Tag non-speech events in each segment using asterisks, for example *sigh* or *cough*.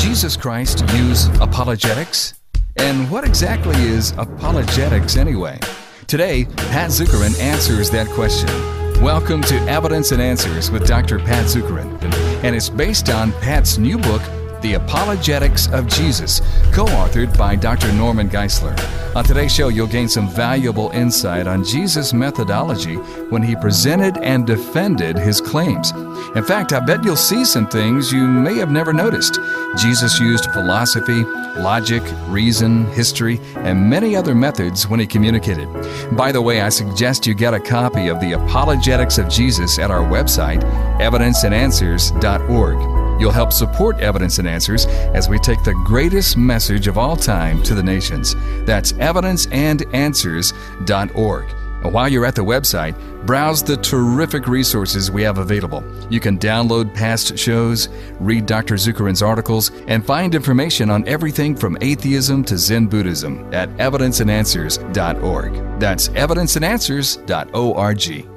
Jesus Christ use apologetics? And what exactly is apologetics anyway? Today, Pat Zukeran answers that question. Welcome to Evidence and Answers with Dr. Pat Zukeran, and it's based on Pat's new book, the Apologetics of Jesus, co authored by Dr. Norman Geisler. On today's show, you'll gain some valuable insight on Jesus' methodology when he presented and defended his claims. In fact, I bet you'll see some things you may have never noticed. Jesus used philosophy, logic, reason, history, and many other methods when he communicated. By the way, I suggest you get a copy of the Apologetics of Jesus at our website, evidenceandanswers.org. You'll help support Evidence and Answers as we take the greatest message of all time to the nations. That's evidenceandanswers.org. While you're at the website, browse the terrific resources we have available. You can download past shows, read Dr. Zukeran's articles, and find information on everything from atheism to Zen Buddhism at evidenceandanswers.org. That's evidenceandanswers.org.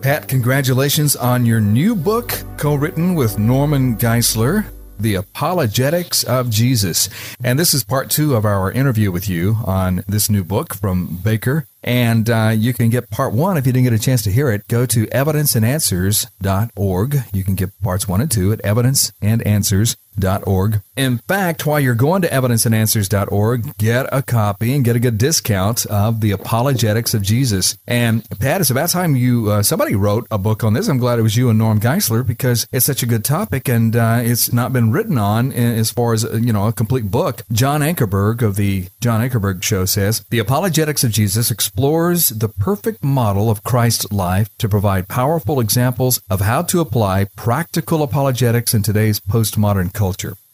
Pat, congratulations on your new book, co written with Norman Geisler, The Apologetics of Jesus. And this is part two of our interview with you on this new book from Baker. And uh, you can get part one if you didn't get a chance to hear it. Go to evidenceandanswers.org. You can get parts one and two at evidenceandanswers.org. In fact, while you're going to evidenceandanswers.org, get a copy and get a good discount of the Apologetics of Jesus. And Pat, it's about time you uh, somebody wrote a book on this. I'm glad it was you and Norm Geisler because it's such a good topic and uh, it's not been written on as far as you know a complete book. John Ankerberg of the John Ankerberg Show says the Apologetics of Jesus explores the perfect model of Christ's life to provide powerful examples of how to apply practical apologetics in today's postmodern culture.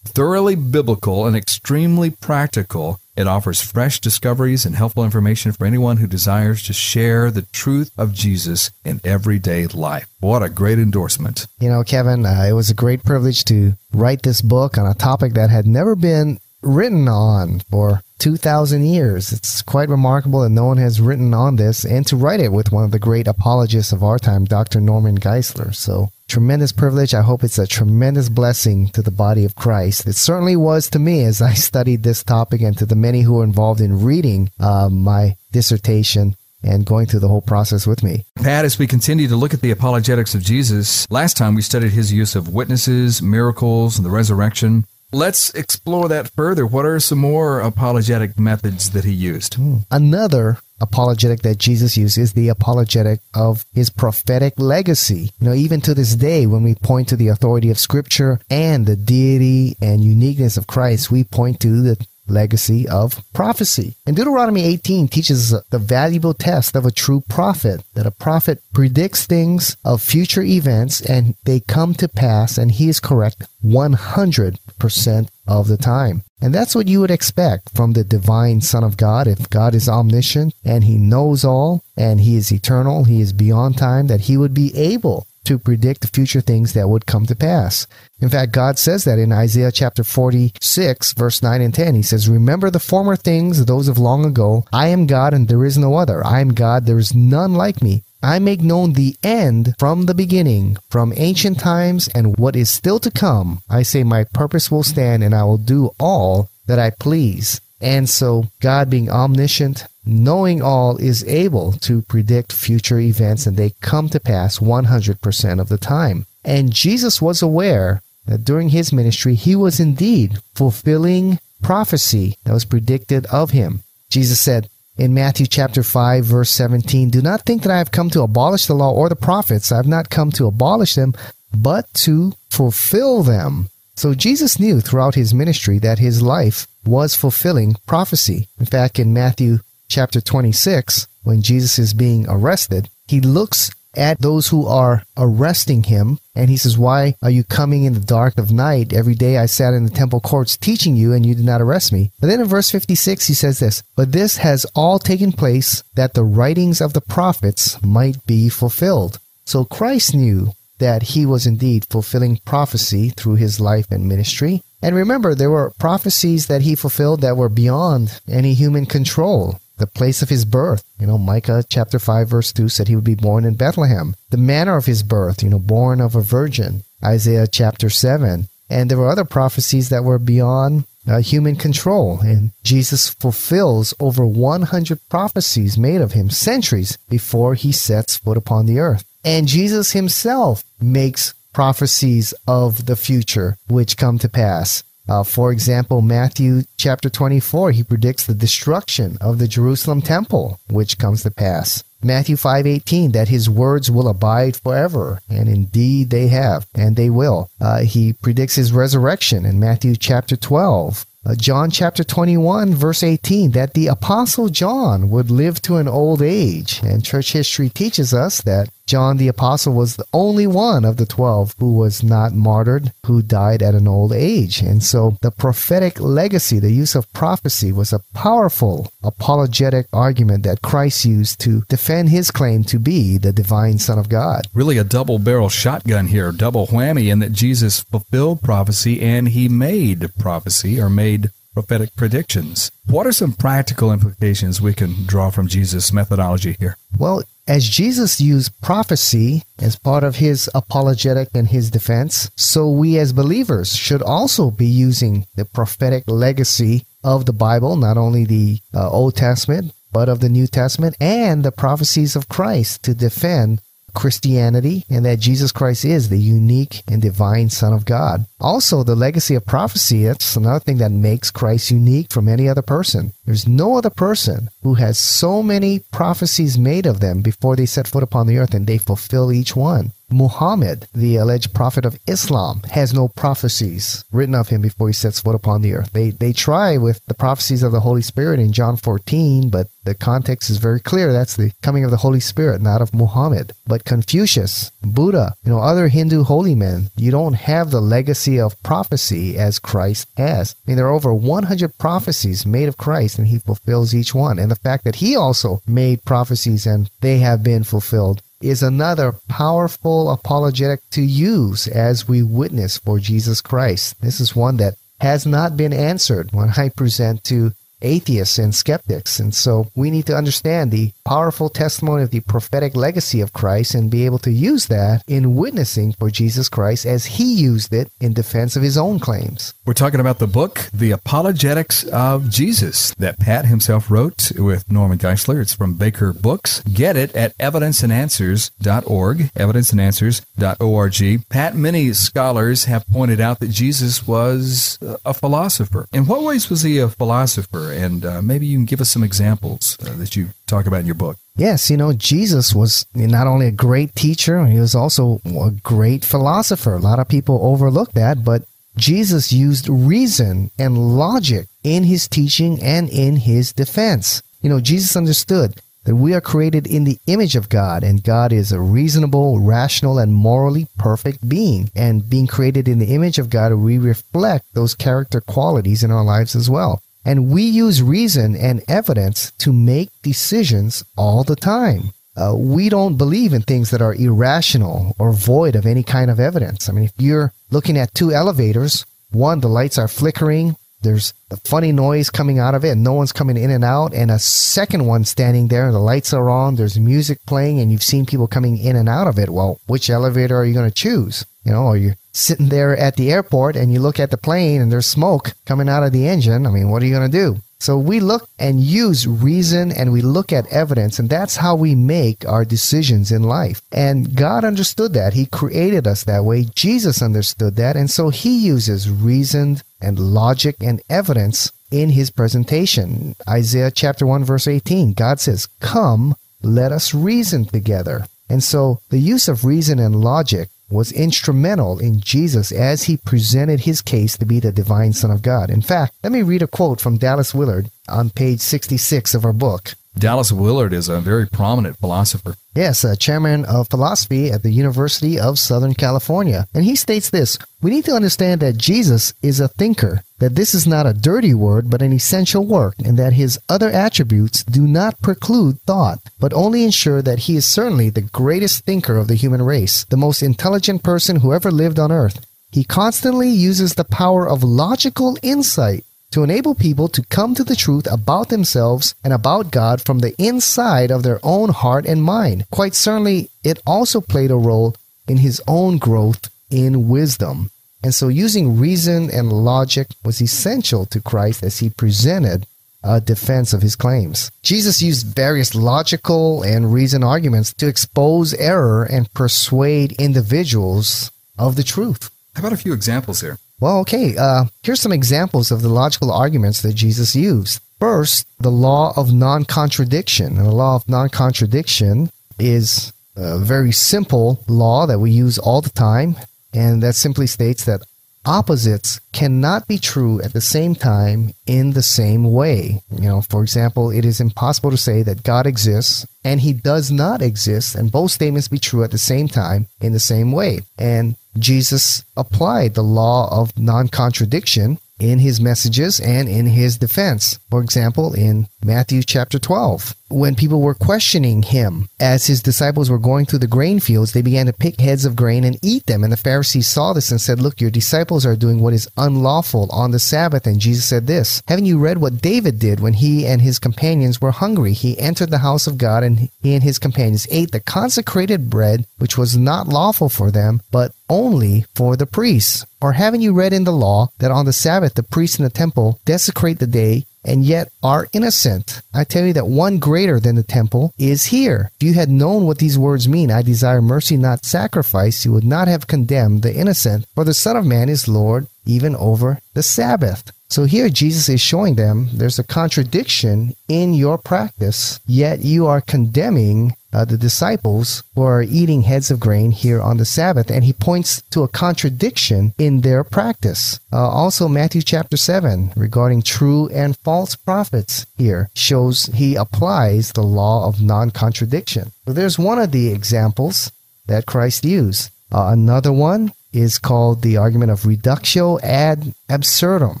Thoroughly biblical and extremely practical, it offers fresh discoveries and helpful information for anyone who desires to share the truth of Jesus in everyday life. What a great endorsement. You know, Kevin, uh, it was a great privilege to write this book on a topic that had never been written on for 2,000 years. It's quite remarkable that no one has written on this and to write it with one of the great apologists of our time, Dr. Norman Geisler. So, tremendous privilege. I hope it's a tremendous blessing to the body of Christ. It certainly was to me as I studied this topic and to the many who were involved in reading uh, my dissertation and going through the whole process with me. Pat, as we continue to look at the apologetics of Jesus, last time we studied his use of witnesses, miracles, and the resurrection. Let's explore that further. What are some more apologetic methods that he used? Hmm. Another apologetic that Jesus used is the apologetic of his prophetic legacy. You know, even to this day, when we point to the authority of Scripture and the deity and uniqueness of Christ, we point to the legacy of prophecy. And Deuteronomy 18 teaches the valuable test of a true prophet, that a prophet predicts things of future events and they come to pass and he is correct 100% of the time. And that's what you would expect from the divine Son of God. If God is omniscient and he knows all and he is eternal, he is beyond time, that he would be able to predict future things that would come to pass. In fact, God says that in Isaiah chapter 46, verse 9 and 10. He says, Remember the former things, those of long ago. I am God and there is no other. I am God, there is none like me. I make known the end from the beginning, from ancient times and what is still to come. I say, My purpose will stand and I will do all that I please. And so, God being omniscient, knowing all, is able to predict future events and they come to pass 100% of the time. And Jesus was aware that during his ministry, he was indeed fulfilling prophecy that was predicted of him. Jesus said in Matthew chapter 5 verse 17, Do not think that I have come to abolish the law or the prophets. I have not come to abolish them, but to fulfill them. So Jesus knew throughout his ministry that his life was fulfilling prophecy. In fact, in Matthew chapter 26, when Jesus is being arrested, he looks at those who are arresting him and he says, Why are you coming in the dark of night? Every day I sat in the temple courts teaching you and you did not arrest me. But then in verse 56, he says this, But this has all taken place that the writings of the prophets might be fulfilled. So Christ knew that he was indeed fulfilling prophecy through his life and ministry. And remember, there were prophecies that he fulfilled that were beyond any human control. The place of his birth, you know, Micah chapter 5 verse 2 said he would be born in Bethlehem. The manner of his birth, you know, born of a virgin. Isaiah chapter 7. And there were other prophecies that were beyond uh, human control. And Jesus fulfills over 100 prophecies made of him centuries before he sets foot upon the earth. And Jesus himself makes prophecies of the future which come to pass. Uh, for example, Matthew chapter 24, he predicts the destruction of the Jerusalem temple, which comes to pass. Matthew 5:18 that his words will abide forever and indeed they have and they will. Uh, he predicts his resurrection in Matthew chapter 12. Uh, John chapter 21 verse 18 that the apostle John would live to an old age and church history teaches us that John the Apostle was the only one of the 12 who was not martyred, who died at an old age. And so the prophetic legacy, the use of prophecy, was a powerful apologetic argument that Christ used to defend his claim to be the divine Son of God. Really a double barrel shotgun here, double whammy, in that Jesus fulfilled prophecy and he made prophecy or made prophetic predictions. What are some practical implications we can draw from Jesus' methodology here? Well, as Jesus used prophecy as part of his apologetic and his defense, so we as believers should also be using the prophetic legacy of the Bible, not only the uh, Old Testament, but of the New Testament and the prophecies of Christ to defend Christianity and that Jesus Christ is the unique and divine Son of God. Also, the legacy of prophecy, that's another thing that makes Christ unique from any other person. There's no other person who has so many prophecies made of them before they set foot upon the earth and they fulfill each one. Muhammad, the alleged prophet of Islam, has no prophecies written of him before he sets foot upon the earth. They they try with the prophecies of the Holy Spirit in John 14, but the context is very clear. That's the coming of the Holy Spirit, not of Muhammad. But Confucius, Buddha, you know, other Hindu holy men, you don't have the legacy of prophecy as Christ has. I mean, there are over 100 prophecies made of Christ, and he fulfills each one. And the fact that he also made prophecies and they have been fulfilled is another powerful apologetic to use as we witness for Jesus Christ. This is one that has not been answered when I present to atheists and skeptics. And so we need to understand the powerful testimony of the prophetic legacy of Christ and be able to use that in witnessing for Jesus Christ as he used it in defense of his own claims. We're talking about the book, The Apologetics of Jesus, that Pat himself wrote with Norman Geisler. It's from Baker Books. Get it at evidenceandanswers.org, evidenceandanswers.org. Pat, many scholars have pointed out that Jesus was a philosopher. In what ways was he a philosopher? And uh, maybe you can give us some examples uh, that you talk about in your book. Yes, you know, Jesus was not only a great teacher, he was also a great philosopher. A lot of people overlook that, but Jesus used reason and logic in his teaching and in his defense. You know, Jesus understood that we are created in the image of God, and God is a reasonable, rational, and morally perfect being. And being created in the image of God, we reflect those character qualities in our lives as well. And we use reason and evidence to make decisions all the time. Uh, we don't believe in things that are irrational or void of any kind of evidence. I mean, if you're looking at two elevators, one, the lights are flickering, there's a funny noise coming out of it, and no one's coming in and out, and a second one standing there, and the lights are on, there's music playing, and you've seen people coming in and out of it. Well, which elevator are you going to choose? You know, are you're sitting there at the airport and you look at the plane and there's smoke coming out of the engine? I mean, what are you going to do? So we look and use reason and we look at evidence, and that's how we make our decisions in life. And God understood that. He created us that way. Jesus understood that. And so he uses reason and logic and evidence in his presentation. Isaiah chapter 1, verse 18, God says, Come, let us reason together. And so the use of reason and logic was instrumental in Jesus as he presented his case to be the divine Son of God. In fact, let me read a quote from Dallas Willard on page 66 of our book. Dallas Willard is a very prominent philosopher. Yes, a chairman of philosophy at the University of Southern California. And he states this We need to understand that Jesus is a thinker, that this is not a dirty word, but an essential work, and that his other attributes do not preclude thought, but only ensure that he is certainly the greatest thinker of the human race, the most intelligent person who ever lived on earth. He constantly uses the power of logical insight to enable people to come to the truth about themselves and about God from the inside of their own heart and mind. Quite certainly, it also played a role in his own growth in wisdom. And so using reason and logic was essential to Christ as he presented a defense of his claims. Jesus used various logical and reason arguments to expose error and persuade individuals of the truth. How about a few examples here? Well, okay, uh, here's some examples of the logical arguments that Jesus used. First, the law of non contradiction. And the law of non contradiction is a very simple law that we use all the time, and that simply states that opposites cannot be true at the same time in the same way. You know, for example, it is impossible to say that God exists and he does not exist, and both statements be true at the same time in the same way. And Jesus applied the law of non contradiction in his messages and in his defense. For example, in Matthew chapter 12, when people were questioning him as his disciples were going through the grain fields, they began to pick heads of grain and eat them. And the Pharisees saw this and said, Look, your disciples are doing what is unlawful on the Sabbath. And Jesus said this Haven't you read what David did when he and his companions were hungry? He entered the house of God and he and his companions ate the consecrated bread, which was not lawful for them, but only for the priests. Or haven't you read in the law that on the Sabbath the priests in the temple desecrate the day and yet are innocent. I tell you that one greater than the temple is here. If you had known what these words mean, I desire mercy, not sacrifice, you would not have condemned the innocent, for the Son of Man is Lord even over the Sabbath. So here Jesus is showing them there's a contradiction in your practice, yet you are condemning uh, the disciples who are eating heads of grain here on the Sabbath, and he points to a contradiction in their practice. Uh, also, Matthew chapter 7 regarding true and false prophets here shows he applies the law of non contradiction. So there's one of the examples that Christ used. Uh, another one is called the argument of reductio ad absurdum.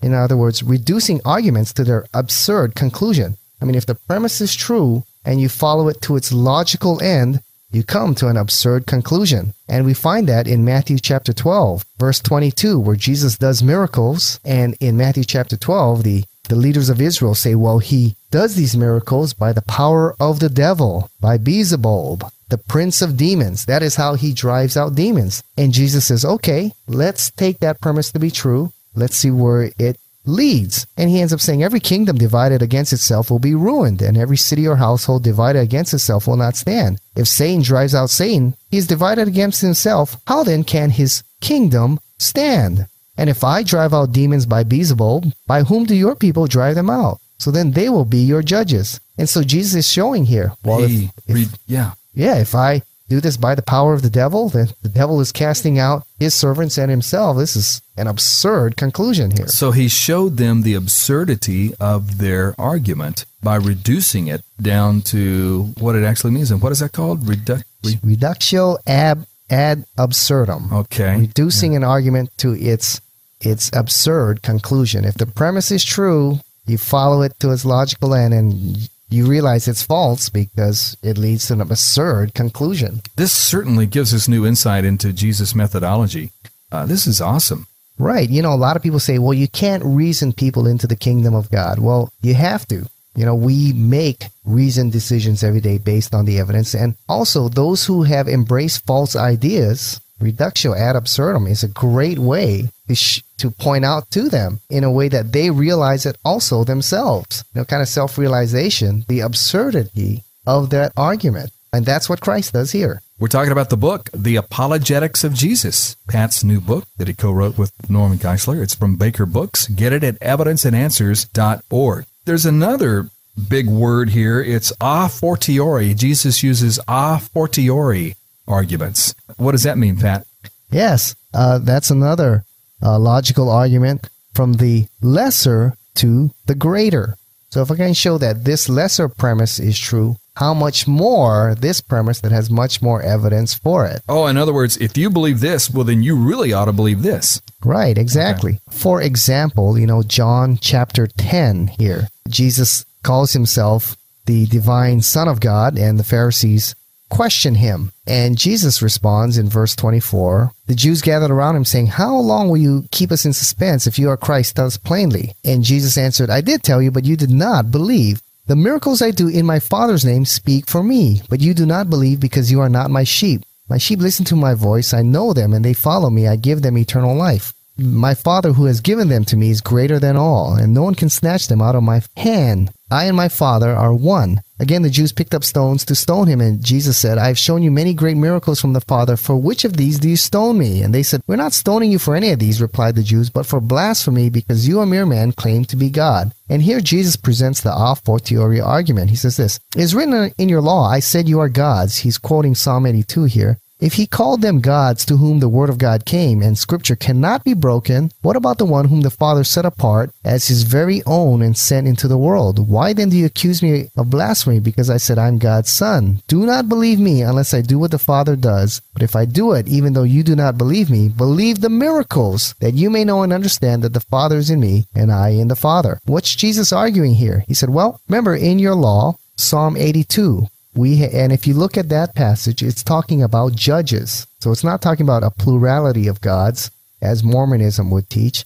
In other words, reducing arguments to their absurd conclusion. I mean, if the premise is true, and you follow it to its logical end, you come to an absurd conclusion. And we find that in Matthew chapter 12, verse 22, where Jesus does miracles. And in Matthew chapter 12, the, the leaders of Israel say, well, he does these miracles by the power of the devil, by Beelzebub, the prince of demons. That is how he drives out demons. And Jesus says, okay, let's take that premise to be true. Let's see where it leads. And he ends up saying, Every kingdom divided against itself will be ruined, and every city or household divided against itself will not stand. If Satan drives out Satan, he is divided against himself. How then can his kingdom stand? And if I drive out demons by Beelzebub, by whom do your people drive them out? So then they will be your judges. And so Jesus is showing here. Well, if, if, yeah. Yeah, if I do this by the power of the devil, then the devil is casting out his servants and himself. This is an absurd conclusion here. So he showed them the absurdity of their argument by reducing it down to what it actually means. And what is that called? Redu- re- Reductio ab ad absurdum. Okay. Reducing yeah. an argument to its its absurd conclusion. If the premise is true, you follow it to its logical end and you realize it's false because it leads to an absurd conclusion. This certainly gives us new insight into Jesus' methodology. Uh, this is awesome. Right. You know, a lot of people say, well, you can't reason people into the kingdom of God. Well, you have to. You know, we make reasoned decisions every day based on the evidence. And also, those who have embraced false ideas, reductio ad absurdum is a great way to, sh- to point out to them in a way that they realize it also themselves. You know, kind of self realization, the absurdity of that argument. And that's what Christ does here. We're talking about the book, The Apologetics of Jesus, Pat's new book that he co wrote with Norman Geisler. It's from Baker Books. Get it at evidenceandanswers.org. There's another big word here. It's a fortiori. Jesus uses a fortiori arguments. What does that mean, Pat? Yes, uh, that's another uh, logical argument from the lesser to the greater. So if I can show that this lesser premise is true, how much more this premise that has much more evidence for it. Oh, in other words, if you believe this, well, then you really ought to believe this. Right, exactly. Okay. For example, you know, John chapter 10 here, Jesus calls himself the divine Son of God, and the Pharisees question him. And Jesus responds in verse 24 The Jews gathered around him, saying, How long will you keep us in suspense? If you are Christ, tell us plainly. And Jesus answered, I did tell you, but you did not believe. The miracles I do in my Father's name speak for me, but you do not believe because you are not my sheep. My sheep listen to my voice. I know them, and they follow me. I give them eternal life. My Father who has given them to me is greater than all, and no one can snatch them out of my hand. I and my Father are one. Again, the Jews picked up stones to stone him, and Jesus said, I have shown you many great miracles from the Father. For which of these do you stone me? And they said, We're not stoning you for any of these, replied the Jews, but for blasphemy, because you, a mere man, claim to be God. And here Jesus presents the a fortiori argument. He says this, It is written in your law, I said you are gods. He's quoting Psalm 82 here. If he called them gods to whom the word of God came and scripture cannot be broken, what about the one whom the Father set apart as his very own and sent into the world? Why then do you accuse me of blasphemy because I said I'm God's son? Do not believe me unless I do what the Father does. But if I do it, even though you do not believe me, believe the miracles that you may know and understand that the Father is in me and I in the Father. What's Jesus arguing here? He said, well, remember in your law, Psalm 82, we and if you look at that passage it's talking about judges. So it's not talking about a plurality of gods as mormonism would teach.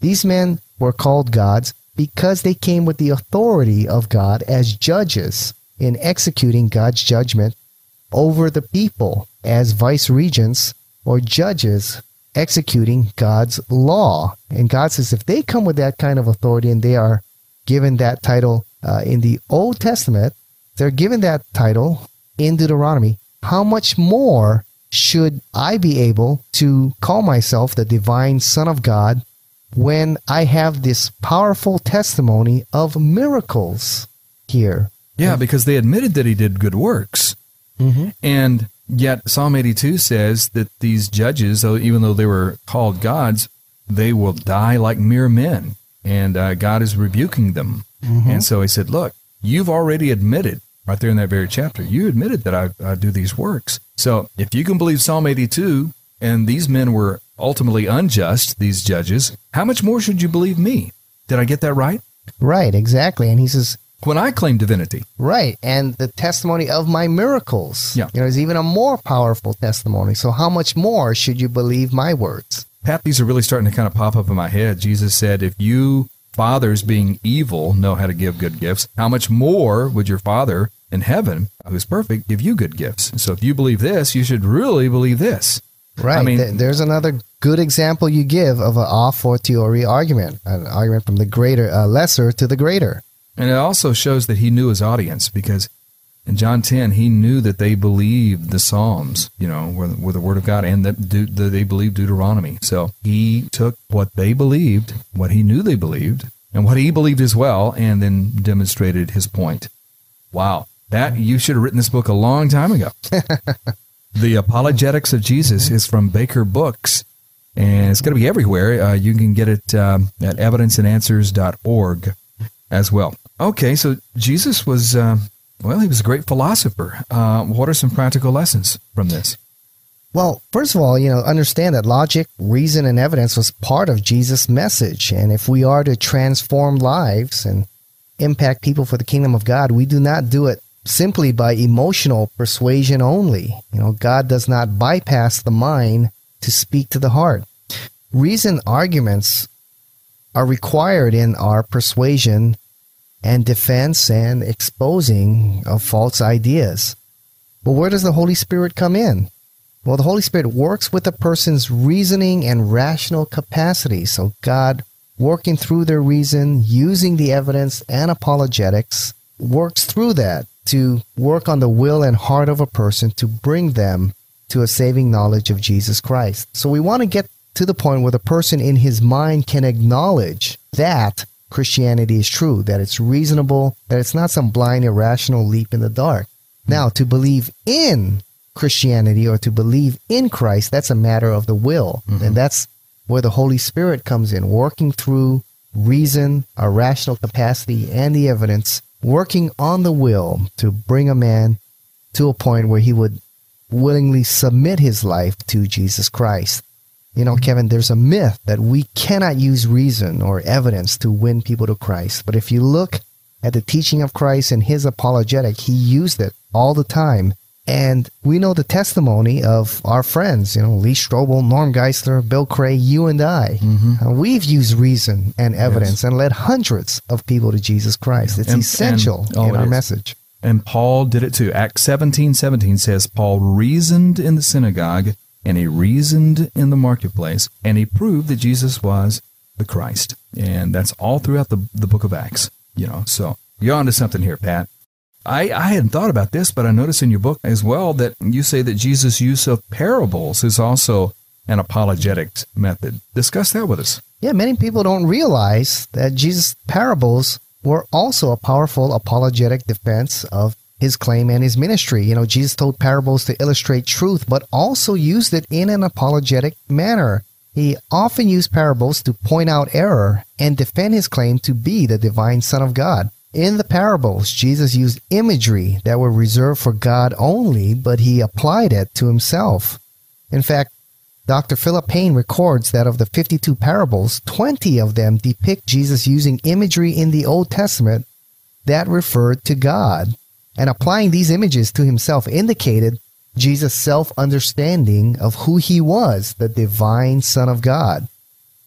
These men were called gods because they came with the authority of god as judges in executing god's judgment over the people as vice regents or judges executing god's law. And god says if they come with that kind of authority and they are given that title uh, in the old testament they're given that title in Deuteronomy. How much more should I be able to call myself the divine Son of God when I have this powerful testimony of miracles here? Yeah, because they admitted that he did good works. Mm-hmm. And yet, Psalm 82 says that these judges, even though they were called gods, they will die like mere men. And uh, God is rebuking them. Mm-hmm. And so he said, Look, you've already admitted right there in that very chapter. You admitted that I, I do these works. So if you can believe Psalm 82, and these men were ultimately unjust, these judges, how much more should you believe me? Did I get that right? Right, exactly. And he says, when I claim divinity. Right. And the testimony of my miracles. Yeah. You know, is even a more powerful testimony. So how much more should you believe my words? Pat, these are really starting to kind of pop up in my head. Jesus said, if you fathers being evil know how to give good gifts, how much more would your father in heaven, who's perfect, give you good gifts. So if you believe this, you should really believe this. Right. I mean, there's another good example you give of an a fortiori argument, an argument from the greater, uh, lesser to the greater. And it also shows that he knew his audience because in John 10, he knew that they believed the Psalms, you know, were, were the Word of God, and that, that they believed Deuteronomy. So he took what they believed, what he knew they believed, and what he believed as well, and then demonstrated his point. Wow. That you should have written this book a long time ago. *laughs* the Apologetics of Jesus is from Baker Books, and it's going to be everywhere. Uh, you can get it um, at evidenceandanswers.org as well. Okay, so Jesus was, uh, well, he was a great philosopher. Uh, what are some practical lessons from this? Well, first of all, you know, understand that logic, reason, and evidence was part of Jesus' message. And if we are to transform lives and impact people for the kingdom of God, we do not do it simply by emotional persuasion only. You know, God does not bypass the mind to speak to the heart. Reason arguments are required in our persuasion and defense and exposing of false ideas. But where does the Holy Spirit come in? Well, the Holy Spirit works with a person's reasoning and rational capacity. So God working through their reason, using the evidence and apologetics, works through that to work on the will and heart of a person to bring them to a saving knowledge of Jesus Christ. So we want to get to the point where the person in his mind can acknowledge that Christianity is true, that it's reasonable, that it's not some blind, irrational leap in the dark. Now, to believe in Christianity or to believe in Christ, that's a matter of the will. Mm-hmm. And that's where the Holy Spirit comes in, working through reason, our rational capacity, and the evidence working on the will to bring a man to a point where he would willingly submit his life to Jesus Christ. You know, Kevin, there's a myth that we cannot use reason or evidence to win people to Christ. But if you look at the teaching of Christ and his apologetic, he used it all the time and we know the testimony of our friends, you know, Lee Strobel, Norm Geisler, Bill Craig, you and I. Mm-hmm. Uh, we've used reason and evidence yes. and led hundreds of people to Jesus Christ. It's and, essential and, oh, in our is. message. And Paul did it too. Acts 17 17 says, Paul reasoned in the synagogue and he reasoned in the marketplace, and he proved that Jesus was the Christ. And that's all throughout the, the book of Acts, you know. So you're onto something here, Pat. I, I hadn't thought about this, but I noticed in your book as well that you say that Jesus' use of parables is also an apologetic method. Discuss that with us. Yeah, many people don't realize that Jesus' parables were also a powerful apologetic defense of his claim and his ministry. You know, Jesus told parables to illustrate truth, but also used it in an apologetic manner. He often used parables to point out error and defend his claim to be the divine Son of God. In the parables, Jesus used imagery that were reserved for God only, but he applied it to himself. In fact, Dr. Philip Payne records that of the 52 parables, 20 of them depict Jesus using imagery in the Old Testament that referred to God. And applying these images to himself indicated Jesus' self understanding of who he was, the divine Son of God.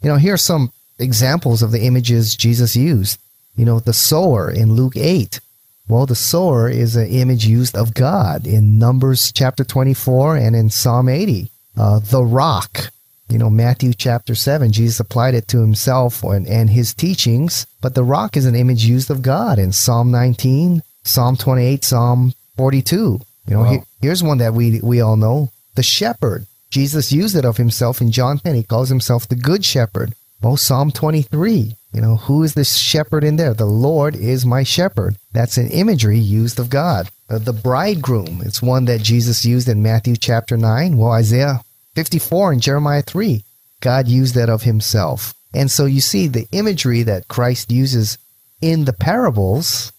You know, here are some examples of the images Jesus used. You know, the sower in Luke 8. Well, the sower is an image used of God in Numbers chapter 24 and in Psalm 80. Uh, the rock, you know, Matthew chapter 7, Jesus applied it to himself and, and his teachings, but the rock is an image used of God in Psalm 19, Psalm 28, Psalm 42. You know, Wow. he- here's one that we, we all know the shepherd. Jesus used it of himself in John 10. He calls himself the good shepherd. Well, Psalm 23. You know, who is the shepherd in there? The Lord is my shepherd. That's an imagery used of God. Uh, the bridegroom, it's one that Jesus used in Matthew chapter 9. Well, Isaiah 54 and Jeremiah 3. God used that of himself. And so you see the imagery that Christ uses in the parables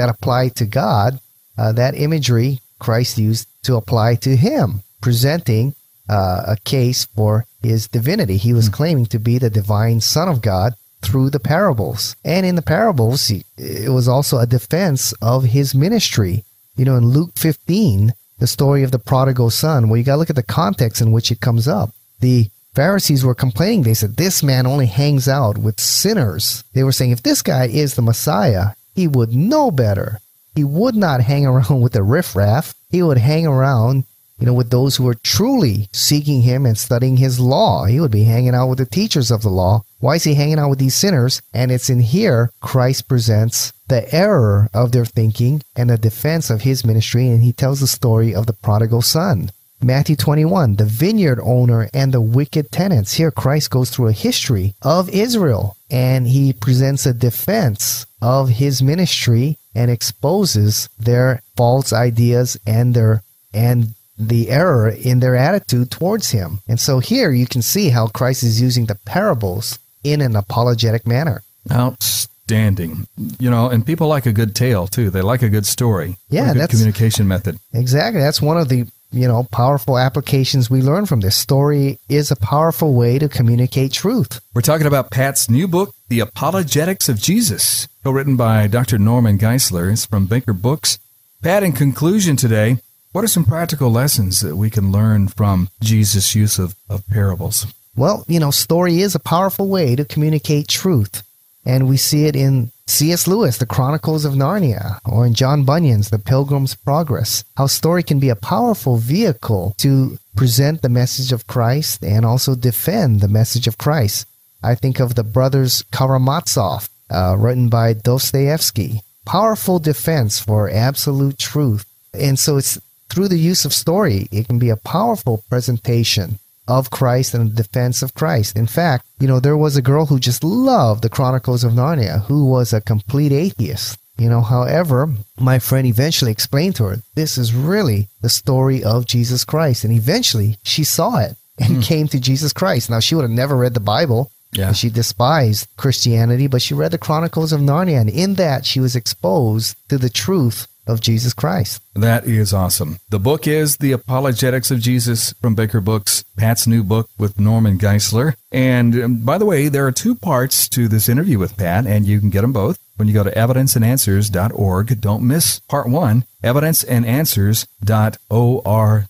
that apply to God, uh, that imagery Christ used to apply to him, presenting uh, a case for his divinity. He was claiming to be the divine Son of God through the parables. And in the parables, he- it was also a defense of his ministry. You know, in Luke 15, the story of the prodigal son, well, you got to look at the context in which it comes up. The Pharisees were complaining. They said, This man only hangs out with sinners. They were saying, If this guy is the Messiah, he would know better. He would not hang around *laughs* with the riffraff. He would hang around, you know, with those who are truly seeking him and studying his law. He would be hanging out with the teachers of the law. Why is he hanging out with these sinners? And it's in here Christ presents the error of their thinking and the defense of his ministry, and he tells the story of the prodigal son. Matthew 21, the vineyard owner and the wicked tenants. Here, Christ goes through a history of Israel and he presents a defense of his ministry and exposes their false ideas and their and the error in their attitude towards him. And so here you can see how Christ is using the parables in an apologetic manner. Outstanding. You know, and people like a good tale too. They like a good story. Yeah, a good that's- communication method. Exactly. That's one of the, you know, powerful applications we learn from this. Story is a powerful way to communicate truth. We're talking about Pat's new book, The Apologetics of Jesus, co-written by Dr. Norman Geisler. It's from Baker Books. Pat, in conclusion today, what are some practical lessons that we can learn from Jesus' use of, of parables? Well, you know, story is a powerful way to communicate truth. And we see it in C.S. Lewis, The Chronicles of Narnia, or in John Bunyan's The Pilgrim's Progress. How story can be a powerful vehicle to present the message of Christ and also defend the message of Christ. I think of the brothers Karamazov, uh, written by Dostoevsky. Powerful defense for absolute truth. And so it's through the use of story, it can be a powerful presentation of Christ and the defense of Christ. In fact, you know, there was a girl who just loved the Chronicles of Narnia who was a complete atheist. You know, however, my friend eventually explained to her, this is really the story of Jesus Christ. And eventually she saw it and hmm. came to Jesus Christ. Now, she would have never read the Bible. Yeah. and She despised Christianity, but she read the Chronicles of Narnia. And in that, she was exposed to the truth of Jesus Christ. That is awesome. The book is The Apologetics of Jesus from Baker Books, Pat's new book with Norman Geisler. And um, by the way, there are two parts to this interview with Pat, and you can get them both when you go to evidenceandanswers.org. Don't miss part one, evidenceandanswers.org.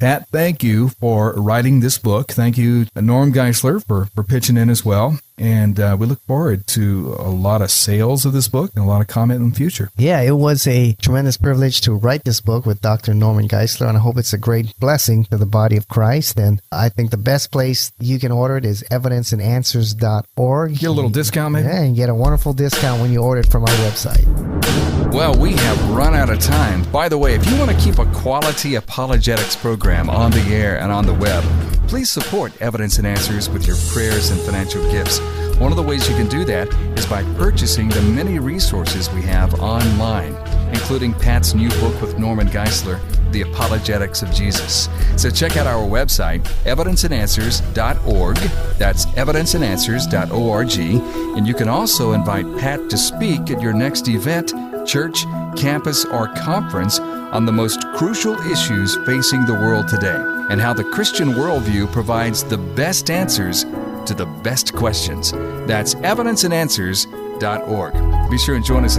Pat, thank you for writing this book. Thank you, Norm Geisler, for, for pitching in as well. And uh, we look forward to a lot of sales of this book and a lot of comment in the future. Yeah, it was a tremendous privilege to write this book with Dr. Norman Geisler, and I hope it's a great blessing to the body of Christ. And I think the best place you can order it is evidenceandanswers.org. Get a little discount, maybe? Yeah, and get a wonderful discount when you order it from our website. Well, we have run out of time. By the way, if you want to keep a quality apologetics program on the air and on the web, please support Evidence and Answers with your prayers and financial gifts. One of the ways you can do that is by purchasing the many resources we have online, including Pat's new book with Norman Geisler, The Apologetics of Jesus. So check out our website, evidenceandanswers.org. That's evidenceandanswers.org. And you can also invite Pat to speak at your next event, church, campus, or conference on the most crucial issues facing the world today and how the Christian worldview provides the best answers to the best questions. That's evidenceandanswers.org. Be sure and join us